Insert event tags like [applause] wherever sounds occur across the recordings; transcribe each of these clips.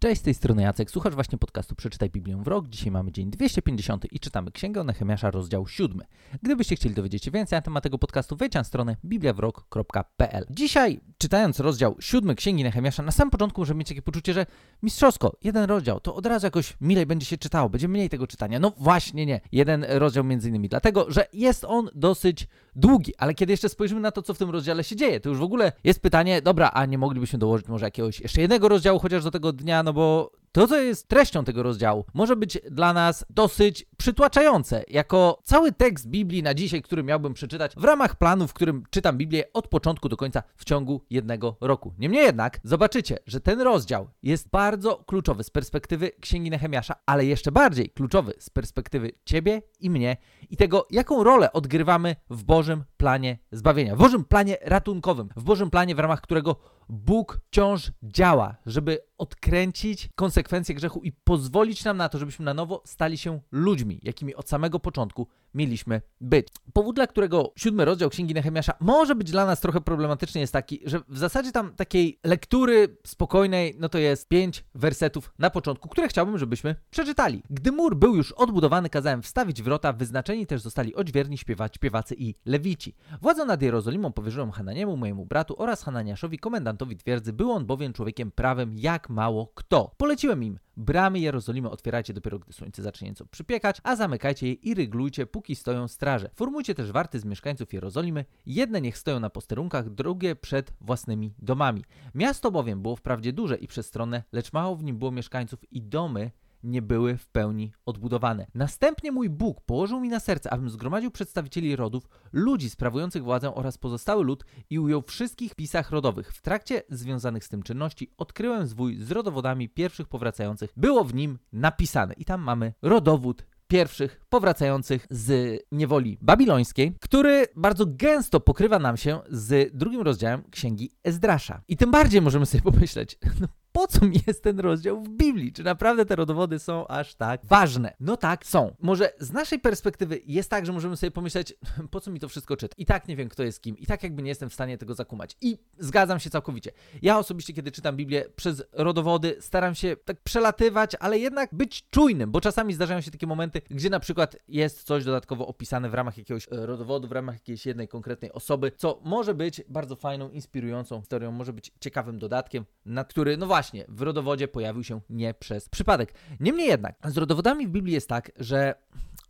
Cześć, z tej strony Jacek, słuchasz właśnie podcastu Przeczytaj Biblię w rok. Dzisiaj mamy dzień 250 i czytamy Księgę Nehemiasza, rozdział 7. Gdybyście chcieli dowiedzieć się więcej na temat tego podcastu, wejdź na stronę bibliawrok.pl. Dzisiaj, czytając rozdział 7 Księgi Nehemiasza, na samym początku możemy mieć takie poczucie, że mistrzowsko, jeden rozdział, to od razu jakoś milej będzie się czytało, będzie mniej tego czytania. No właśnie nie, jeden rozdział między innymi, dlatego, że jest on dosyć długi, ale kiedy jeszcze spojrzymy na to, co w tym rozdziale się dzieje, to już w ogóle jest pytanie, dobra, a nie moglibyśmy dołożyć może jakiegoś jeszcze jednego rozdziału, chociaż do tego dnia, no bo to, co jest treścią tego rozdziału, może być dla nas dosyć przytłaczające. Jako cały tekst Biblii na dzisiaj, który miałbym przeczytać w ramach planu, w którym czytam Biblię od początku do końca w ciągu jednego roku. Niemniej jednak zobaczycie, że ten rozdział jest bardzo kluczowy z perspektywy Księgi Nehemiasza, ale jeszcze bardziej kluczowy z perspektywy ciebie i mnie i tego, jaką rolę odgrywamy w Bożym planie zbawienia, w Bożym planie ratunkowym, w Bożym planie, w ramach którego Bóg wciąż działa, żeby odkręcić konsekwencje grzechu i pozwolić nam na to, żebyśmy na nowo stali się ludźmi, jakimi od samego początku mieliśmy być. Powód, dla którego siódmy rozdział Księgi Nehemiasza może być dla nas trochę problematyczny jest taki, że w zasadzie tam takiej lektury spokojnej, no to jest pięć wersetów na początku, które chciałbym, żebyśmy przeczytali. Gdy mur był już odbudowany, kazałem wstawić wrota, wyznaczeni też zostali odźwierni śpiewać śpiewacy i lewici. Władzę nad Jerozolimą powierzyłem Hananiemu, mojemu bratu oraz Hananiaszowi, komendantowi twierdzy, był on bowiem człowiekiem prawem jak mało kto. Poleciłem im, bramy Jerozolimy otwierajcie dopiero, gdy słońce zacznie nieco przypiekać, a zamykajcie je i ryglujcie, póki stoją straże. Formujcie też warty z mieszkańców Jerozolimy, jedne niech stoją na posterunkach, drugie przed własnymi domami. Miasto bowiem było wprawdzie duże i przestronne, lecz mało w nim było mieszkańców i domy nie były w pełni odbudowane. Następnie mój Bóg położył mi na serce, abym zgromadził przedstawicieli rodów, ludzi sprawujących władzę oraz pozostały lud i ujął wszystkich pisach rodowych. W trakcie związanych z tym czynności odkryłem zwój z rodowodami pierwszych powracających. Było w nim napisane i tam mamy rodowód pierwszych powracających z niewoli babilońskiej, który bardzo gęsto pokrywa nam się z drugim rozdziałem księgi Ezdrasza. I tym bardziej możemy sobie pomyśleć, [laughs] no po co mi jest ten rozdział w Biblii? Czy naprawdę te rodowody są aż tak ważne? No tak, są. Może z naszej perspektywy jest tak, że możemy sobie pomyśleć, [laughs] po co mi to wszystko czyta? I tak nie wiem, kto jest kim. I tak jakby nie jestem w stanie tego zakumać. I zgadzam się całkowicie. Ja osobiście, kiedy czytam Biblię przez rodowody, staram się tak przelatywać, ale jednak być czujnym, bo czasami zdarzają się takie momenty, gdzie na przykład jest coś dodatkowo opisane w ramach jakiegoś e, rodowodu, w ramach jakiejś jednej konkretnej osoby, co może być bardzo fajną, inspirującą historią, może być ciekawym dodatkiem, na który, no właśnie, właśnie w rodowodzie pojawił się nie przez przypadek. Niemniej jednak, z rodowodami w Biblii jest tak, że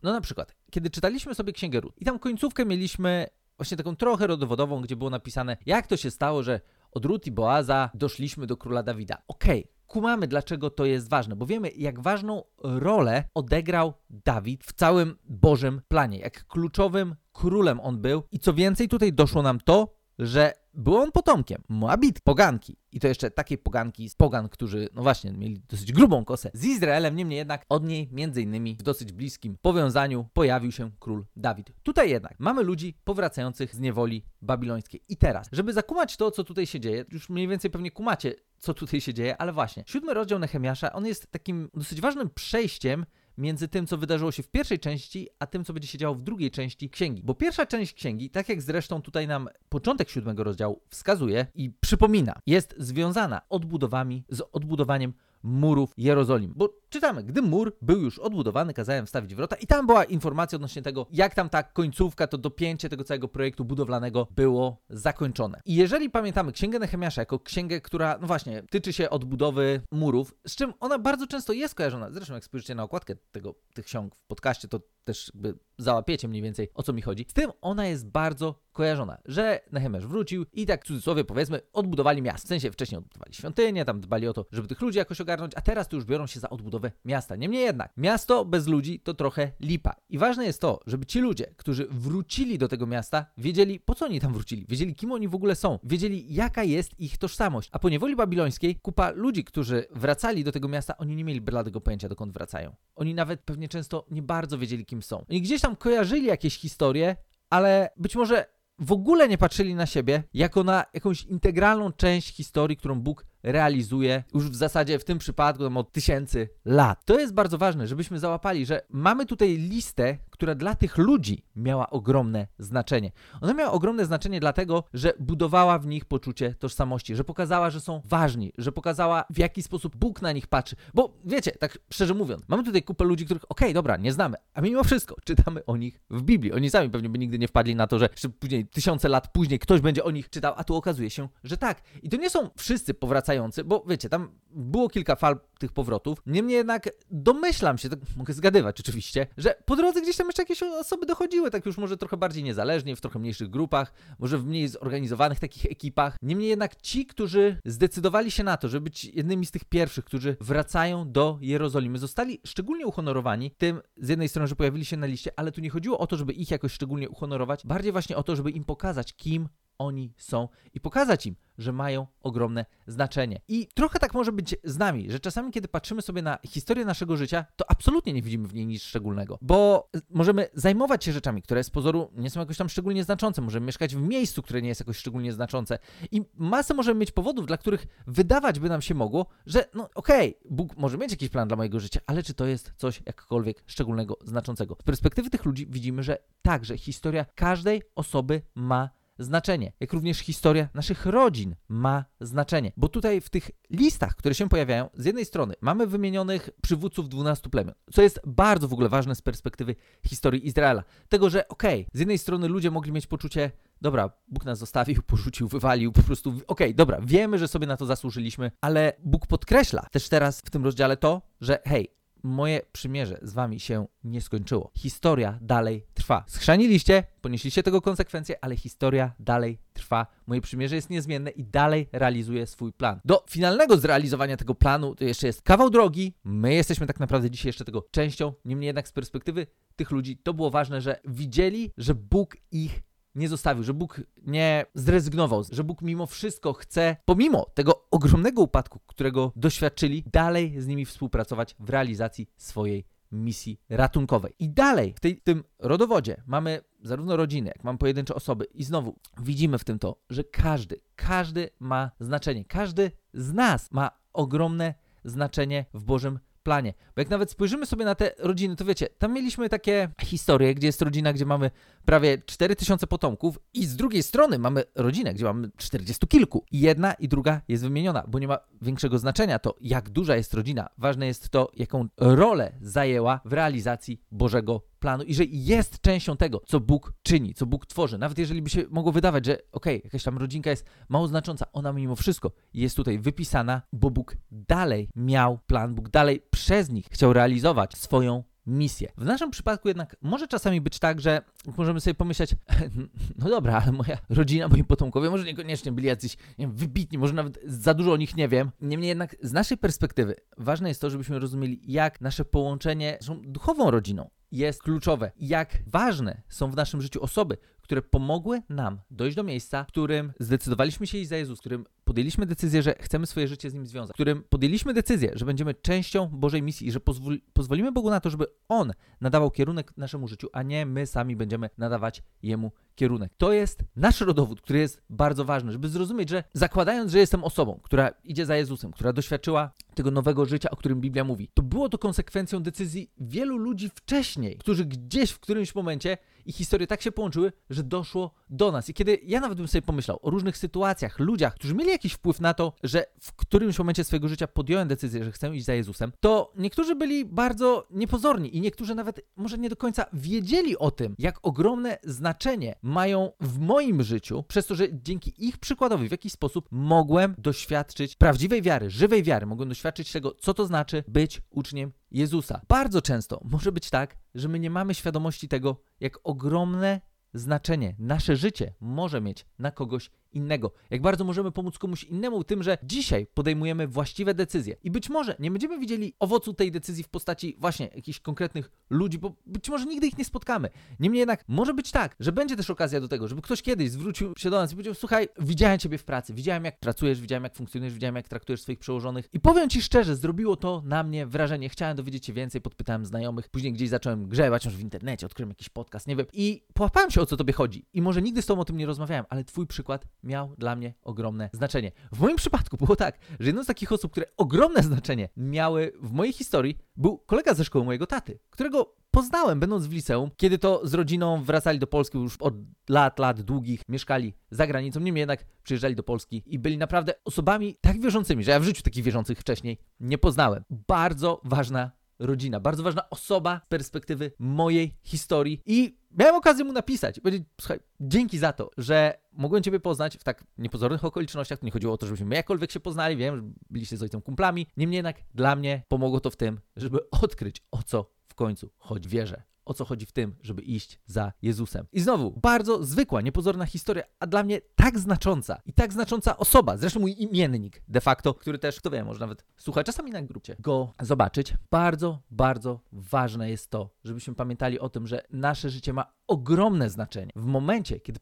no na przykład, kiedy czytaliśmy sobie Księgę Rut i tam końcówkę mieliśmy właśnie taką trochę rodowodową, gdzie było napisane, jak to się stało, że od Rut i Boaza doszliśmy do króla Dawida. Okej, okay, kumamy, dlaczego to jest ważne, bo wiemy, jak ważną rolę odegrał Dawid w całym Bożym planie, jak kluczowym królem on był. I co więcej, tutaj doszło nam to, że był on potomkiem Moabit, poganki. I to jeszcze takiej poganki z pogan, którzy, no właśnie, mieli dosyć grubą kosę z Izraelem. Niemniej jednak od niej, między innymi w dosyć bliskim powiązaniu, pojawił się król Dawid. Tutaj jednak mamy ludzi powracających z niewoli babilońskiej. I teraz, żeby zakumać to, co tutaj się dzieje, już mniej więcej pewnie kumacie, co tutaj się dzieje, ale właśnie, siódmy rozdział Nehemiasza, on jest takim dosyć ważnym przejściem między tym, co wydarzyło się w pierwszej części, a tym, co będzie się działo w drugiej części księgi. Bo pierwsza część księgi, tak jak zresztą tutaj nam początek siódmego rozdziału wskazuje i przypomina, jest związana odbudowami z odbudowaniem murów Jerozolimy. Bo czytamy, gdy mur był już odbudowany, kazałem wstawić wrota i tam była informacja odnośnie tego, jak tam ta końcówka, to dopięcie tego całego projektu budowlanego było zakończone. I jeżeli pamiętamy Księgę Nehemiasza jako księgę, która, no właśnie, tyczy się odbudowy murów, z czym ona bardzo często jest kojarzona, zresztą jak spojrzycie na okładkę tego, tych ksiąg w podcaście, to też załapiecie mniej więcej o co mi chodzi. Z tym ona jest bardzo kojarzona, że Nehemiasz wrócił i tak w cudzysłowie powiedzmy odbudowali miasto. W sensie wcześniej odbudowali świątynię, tam dbali o to, żeby tych ludzi jakoś ogarnąć, a teraz to już biorą się za odbudowę miasta. Niemniej jednak, miasto bez ludzi to trochę lipa. I ważne jest to, żeby ci ludzie, którzy wrócili do tego miasta, wiedzieli po co oni tam wrócili, wiedzieli kim oni w ogóle są, wiedzieli jaka jest ich tożsamość. A po niewoli babilońskiej kupa ludzi, którzy wracali do tego miasta, oni nie mieli bladego pojęcia dokąd wracają. Oni nawet pewnie często nie bardzo wiedzieli kim są. Oni gdzieś tam kojarzyli jakieś historie, ale być może w ogóle nie patrzyli na siebie jako na jakąś integralną część historii, którą Bóg realizuje już w zasadzie w tym przypadku od tysięcy lat. To jest bardzo ważne, żebyśmy załapali, że mamy tutaj listę, która dla tych ludzi miała ogromne znaczenie. Ona miała ogromne znaczenie dlatego, że budowała w nich poczucie tożsamości, że pokazała, że są ważni, że pokazała w jaki sposób Bóg na nich patrzy. Bo wiecie, tak szczerze mówiąc, mamy tutaj kupę ludzi, których okej, okay, dobra, nie znamy, a mimo wszystko czytamy o nich w Biblii. Oni sami pewnie by nigdy nie wpadli na to, że później, tysiące lat później ktoś będzie o nich czytał, a tu okazuje się, że tak. I to nie są wszyscy powracający, bo wiecie, tam było kilka fal tych powrotów. Niemniej jednak domyślam się, tak mogę zgadywać oczywiście, że po drodze gdzieś tam jeszcze jakieś osoby dochodziły, tak już może trochę bardziej niezależnie, w trochę mniejszych grupach, może w mniej zorganizowanych takich ekipach. Niemniej jednak ci, którzy zdecydowali się na to, żeby być jednymi z tych pierwszych, którzy wracają do Jerozolimy, zostali szczególnie uhonorowani tym z jednej strony, że pojawili się na liście, ale tu nie chodziło o to, żeby ich jakoś szczególnie uhonorować, bardziej właśnie o to, żeby im pokazać, kim oni są i pokazać im, że mają ogromne znaczenie. I trochę tak może być z nami, że czasami, kiedy patrzymy sobie na historię naszego życia, to absolutnie nie widzimy w niej nic szczególnego, bo możemy zajmować się rzeczami, które z pozoru nie są jakoś tam szczególnie znaczące, możemy mieszkać w miejscu, które nie jest jakoś szczególnie znaczące i masę możemy mieć powodów, dla których wydawać by nam się mogło, że no okej, okay, Bóg może mieć jakiś plan dla mojego życia, ale czy to jest coś jakkolwiek szczególnego, znaczącego? Z perspektywy tych ludzi widzimy, że tak, że historia każdej osoby ma znaczenie, jak również historia naszych rodzin ma znaczenie. Bo tutaj w tych listach, które się pojawiają, z jednej strony mamy wymienionych przywódców 12 plemion, co jest bardzo w ogóle ważne z perspektywy historii Izraela. Tego, że okej, okay, z jednej strony ludzie mogli mieć poczucie, dobra, Bóg nas zostawił, [laughs] porzucił, wywalił, po prostu, okej, okay, dobra, wiemy, że sobie na to zasłużyliśmy, ale Bóg podkreśla też teraz w tym rozdziale to, że hej, moje przymierze z wami się nie skończyło. Historia dalej trwa. Schrzaniliście, ponieśliście tego konsekwencje, ale historia dalej trwa. Moje przymierze jest niezmienne i dalej realizuje swój plan. Do finalnego zrealizowania tego planu to jeszcze jest kawał drogi. My jesteśmy tak naprawdę dzisiaj jeszcze tego częścią. Niemniej jednak z perspektywy tych ludzi to było ważne, że widzieli, że Bóg ich nie zostawił, że Bóg nie zrezygnował, że Bóg mimo wszystko chce, pomimo tego ogromnego upadku, którego doświadczyli, dalej z nimi współpracować w realizacji swojej misji ratunkowej. I dalej w tej, tym rodowodzie mamy zarówno rodziny, jak mamy pojedyncze osoby i znowu widzimy w tym to, że każdy, każdy ma znaczenie. Każdy z nas ma ogromne znaczenie w Bożym planie. Bo jak nawet spojrzymy sobie na te rodziny, to wiecie, tam mieliśmy takie historie, gdzie jest rodzina, gdzie mamy prawie 4000 potomków i z drugiej strony mamy rodzinę, gdzie mamy 40 kilku. I jedna i druga jest wymieniona, bo nie ma większego znaczenia to, jak duża jest rodzina. Ważne jest to, jaką rolę zajęła w realizacji Bożego planu i że jest częścią tego, co Bóg czyni, co Bóg tworzy. Nawet jeżeli by się mogło wydawać, że okej, okay, jakaś tam rodzinka jest mało znacząca, ona mimo wszystko jest tutaj wypisana, bo Bóg dalej miał plan, Bóg dalej przez nich chciał realizować swoją misję. W naszym przypadku jednak może czasami być tak, że możemy sobie pomyśleć, [laughs] no dobra, ale moja rodzina, moi potomkowie może niekoniecznie byli jacyś nie wiem, wybitni, może nawet za dużo o nich nie wiem. Niemniej jednak z naszej perspektywy ważne jest to, żebyśmy rozumieli, jak nasze połączenie z duchową rodziną jest kluczowe. Jak ważne są w naszym życiu osoby, które pomogły nam dojść do miejsca, w którym zdecydowaliśmy się iść za Jezus, w którym podjęliśmy decyzję, że chcemy swoje życie z Nim związać, w którym podjęliśmy decyzję, że będziemy częścią Bożej misji i że pozwoli, pozwolimy Bogu na to, żeby On nadawał kierunek naszemu życiu, a nie my sami będziemy nadawać Jemu kierunek. To jest nasz rodowód, który jest bardzo ważny, żeby zrozumieć, że zakładając, że jestem osobą, która idzie za Jezusem, która doświadczyła tego nowego życia, o którym Biblia mówi, to było to konsekwencją decyzji wielu ludzi wcześniej, którzy gdzieś w którymś momencie i historie tak się połączyły, że doszło do nas. I kiedy ja nawet bym sobie pomyślał o różnych sytuacjach, ludziach, którzy mieli jakiś wpływ na to, że w którymś momencie swojego życia podjąłem decyzję, że chcę iść za Jezusem, to niektórzy byli bardzo niepozorni i niektórzy nawet może nie do końca wiedzieli o tym, jak ogromne znaczenie mają w moim życiu, przez to, że dzięki ich przykładowi w jakiś sposób mogłem doświadczyć prawdziwej wiary, żywej wiary, mogłem doświadczyć tego, co to znaczy być uczniem Jezusa. Bardzo często może być tak, że my nie mamy świadomości tego, jak ogromne znaczenie nasze życie może mieć na kogoś innego. Jak bardzo możemy pomóc komuś innemu tym, że dzisiaj podejmujemy właściwe decyzje. I być może nie będziemy widzieli owocu tej decyzji w postaci właśnie jakichś konkretnych ludzi, bo być może nigdy ich nie spotkamy. Niemniej jednak może być tak, że będzie też okazja do tego, żeby ktoś kiedyś zwrócił się do nas i powiedział: Słuchaj, widziałem Ciebie w pracy, widziałem jak pracujesz, widziałem jak funkcjonujesz, widziałem jak traktujesz swoich przełożonych. I powiem Ci szczerze, zrobiło to na mnie wrażenie. Chciałem dowiedzieć się więcej, podpytałem znajomych, później gdzieś zacząłem grzebać, może w internecie, odkryłem jakiś podcast, nie wiem. I połapałem się o co Tobie chodzi. I może nigdy z Tobą o tym nie rozmawiałem, ale Twój przykład miał dla mnie ogromne znaczenie. W moim przypadku było tak, że jedną z takich osób, które ogromne znaczenie miały w mojej historii, był kolega ze szkoły mojego taty, którego poznałem będąc w liceum, kiedy to z rodziną wracali do Polski już od lat, lat długich, mieszkali za granicą, niemniej jednak przyjeżdżali do Polski i byli naprawdę osobami tak wierzącymi, że ja w życiu takich wierzących wcześniej nie poznałem. Bardzo ważna rodzina, bardzo ważna osoba z perspektywy mojej historii. I miałem okazję mu napisać powiedzieć, słuchaj, dzięki za to, że mogłem Ciebie poznać w tak niepozornych okolicznościach, to nie chodziło o to, żebyśmy my jakkolwiek się poznali, wiem, że byliście z ojcem kumplami, niemniej jednak dla mnie pomogło to w tym, żeby odkryć o co w końcu choć wierzę. O co chodzi w tym, żeby iść za Jezusem. I znowu, bardzo zwykła, niepozorna historia, a dla mnie tak znacząca i tak znacząca osoba, zresztą mój imiennik de facto, który też, kto wie, może nawet słucha czasami na grupcie, go zobaczyć. Bardzo, bardzo ważne jest to, żebyśmy pamiętali o tym, że nasze życie ma ogromne znaczenie w momencie, kiedy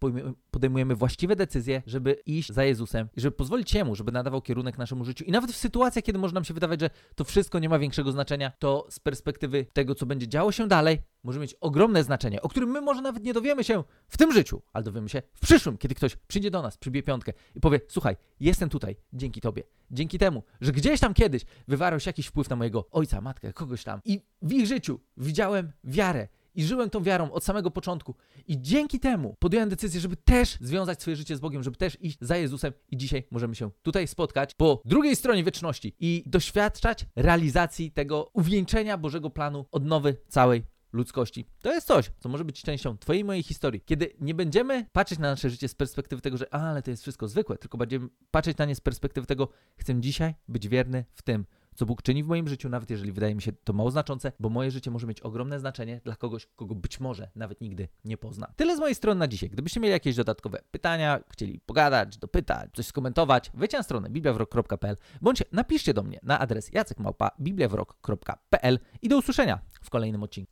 podejmujemy właściwe decyzje, żeby iść za Jezusem i żeby pozwolić Jemu, żeby nadawał kierunek naszemu życiu. I nawet w sytuacjach, kiedy może nam się wydawać, że to wszystko nie ma większego znaczenia, to z perspektywy tego, co będzie działo się dalej, może mieć ogromne znaczenie, o którym my może nawet nie dowiemy się w tym życiu, ale dowiemy się w przyszłym, kiedy ktoś przyjdzie do nas, przybije piątkę i powie: Słuchaj, jestem tutaj dzięki Tobie. Dzięki temu, że gdzieś tam kiedyś wywarł się jakiś wpływ na mojego ojca, matkę, kogoś tam. I w ich życiu widziałem wiarę, i żyłem tą wiarą od samego początku. I dzięki temu podjąłem decyzję, żeby też związać swoje życie z Bogiem, żeby też iść za Jezusem. I dzisiaj możemy się tutaj spotkać po drugiej stronie wieczności i doświadczać realizacji tego uwieńczenia Bożego planu odnowy całej ludzkości. To jest coś, co może być częścią Twojej mojej historii. Kiedy nie będziemy patrzeć na nasze życie z perspektywy tego, że ale to jest wszystko zwykłe, tylko będziemy patrzeć na nie z perspektywy tego, chcę dzisiaj być wierny w tym, co Bóg czyni w moim życiu, nawet jeżeli wydaje mi się to mało znaczące, bo moje życie może mieć ogromne znaczenie dla kogoś, kogo być może nawet nigdy nie pozna. Tyle z mojej strony na dzisiaj. Gdybyście mieli jakieś dodatkowe pytania, chcieli pogadać, dopytać, coś skomentować, wejdźcie na stronę bibliawrok.pl bądź napiszcie do mnie na adres jacekmałpa bibliawrok.pl i do usłyszenia w kolejnym odcinku.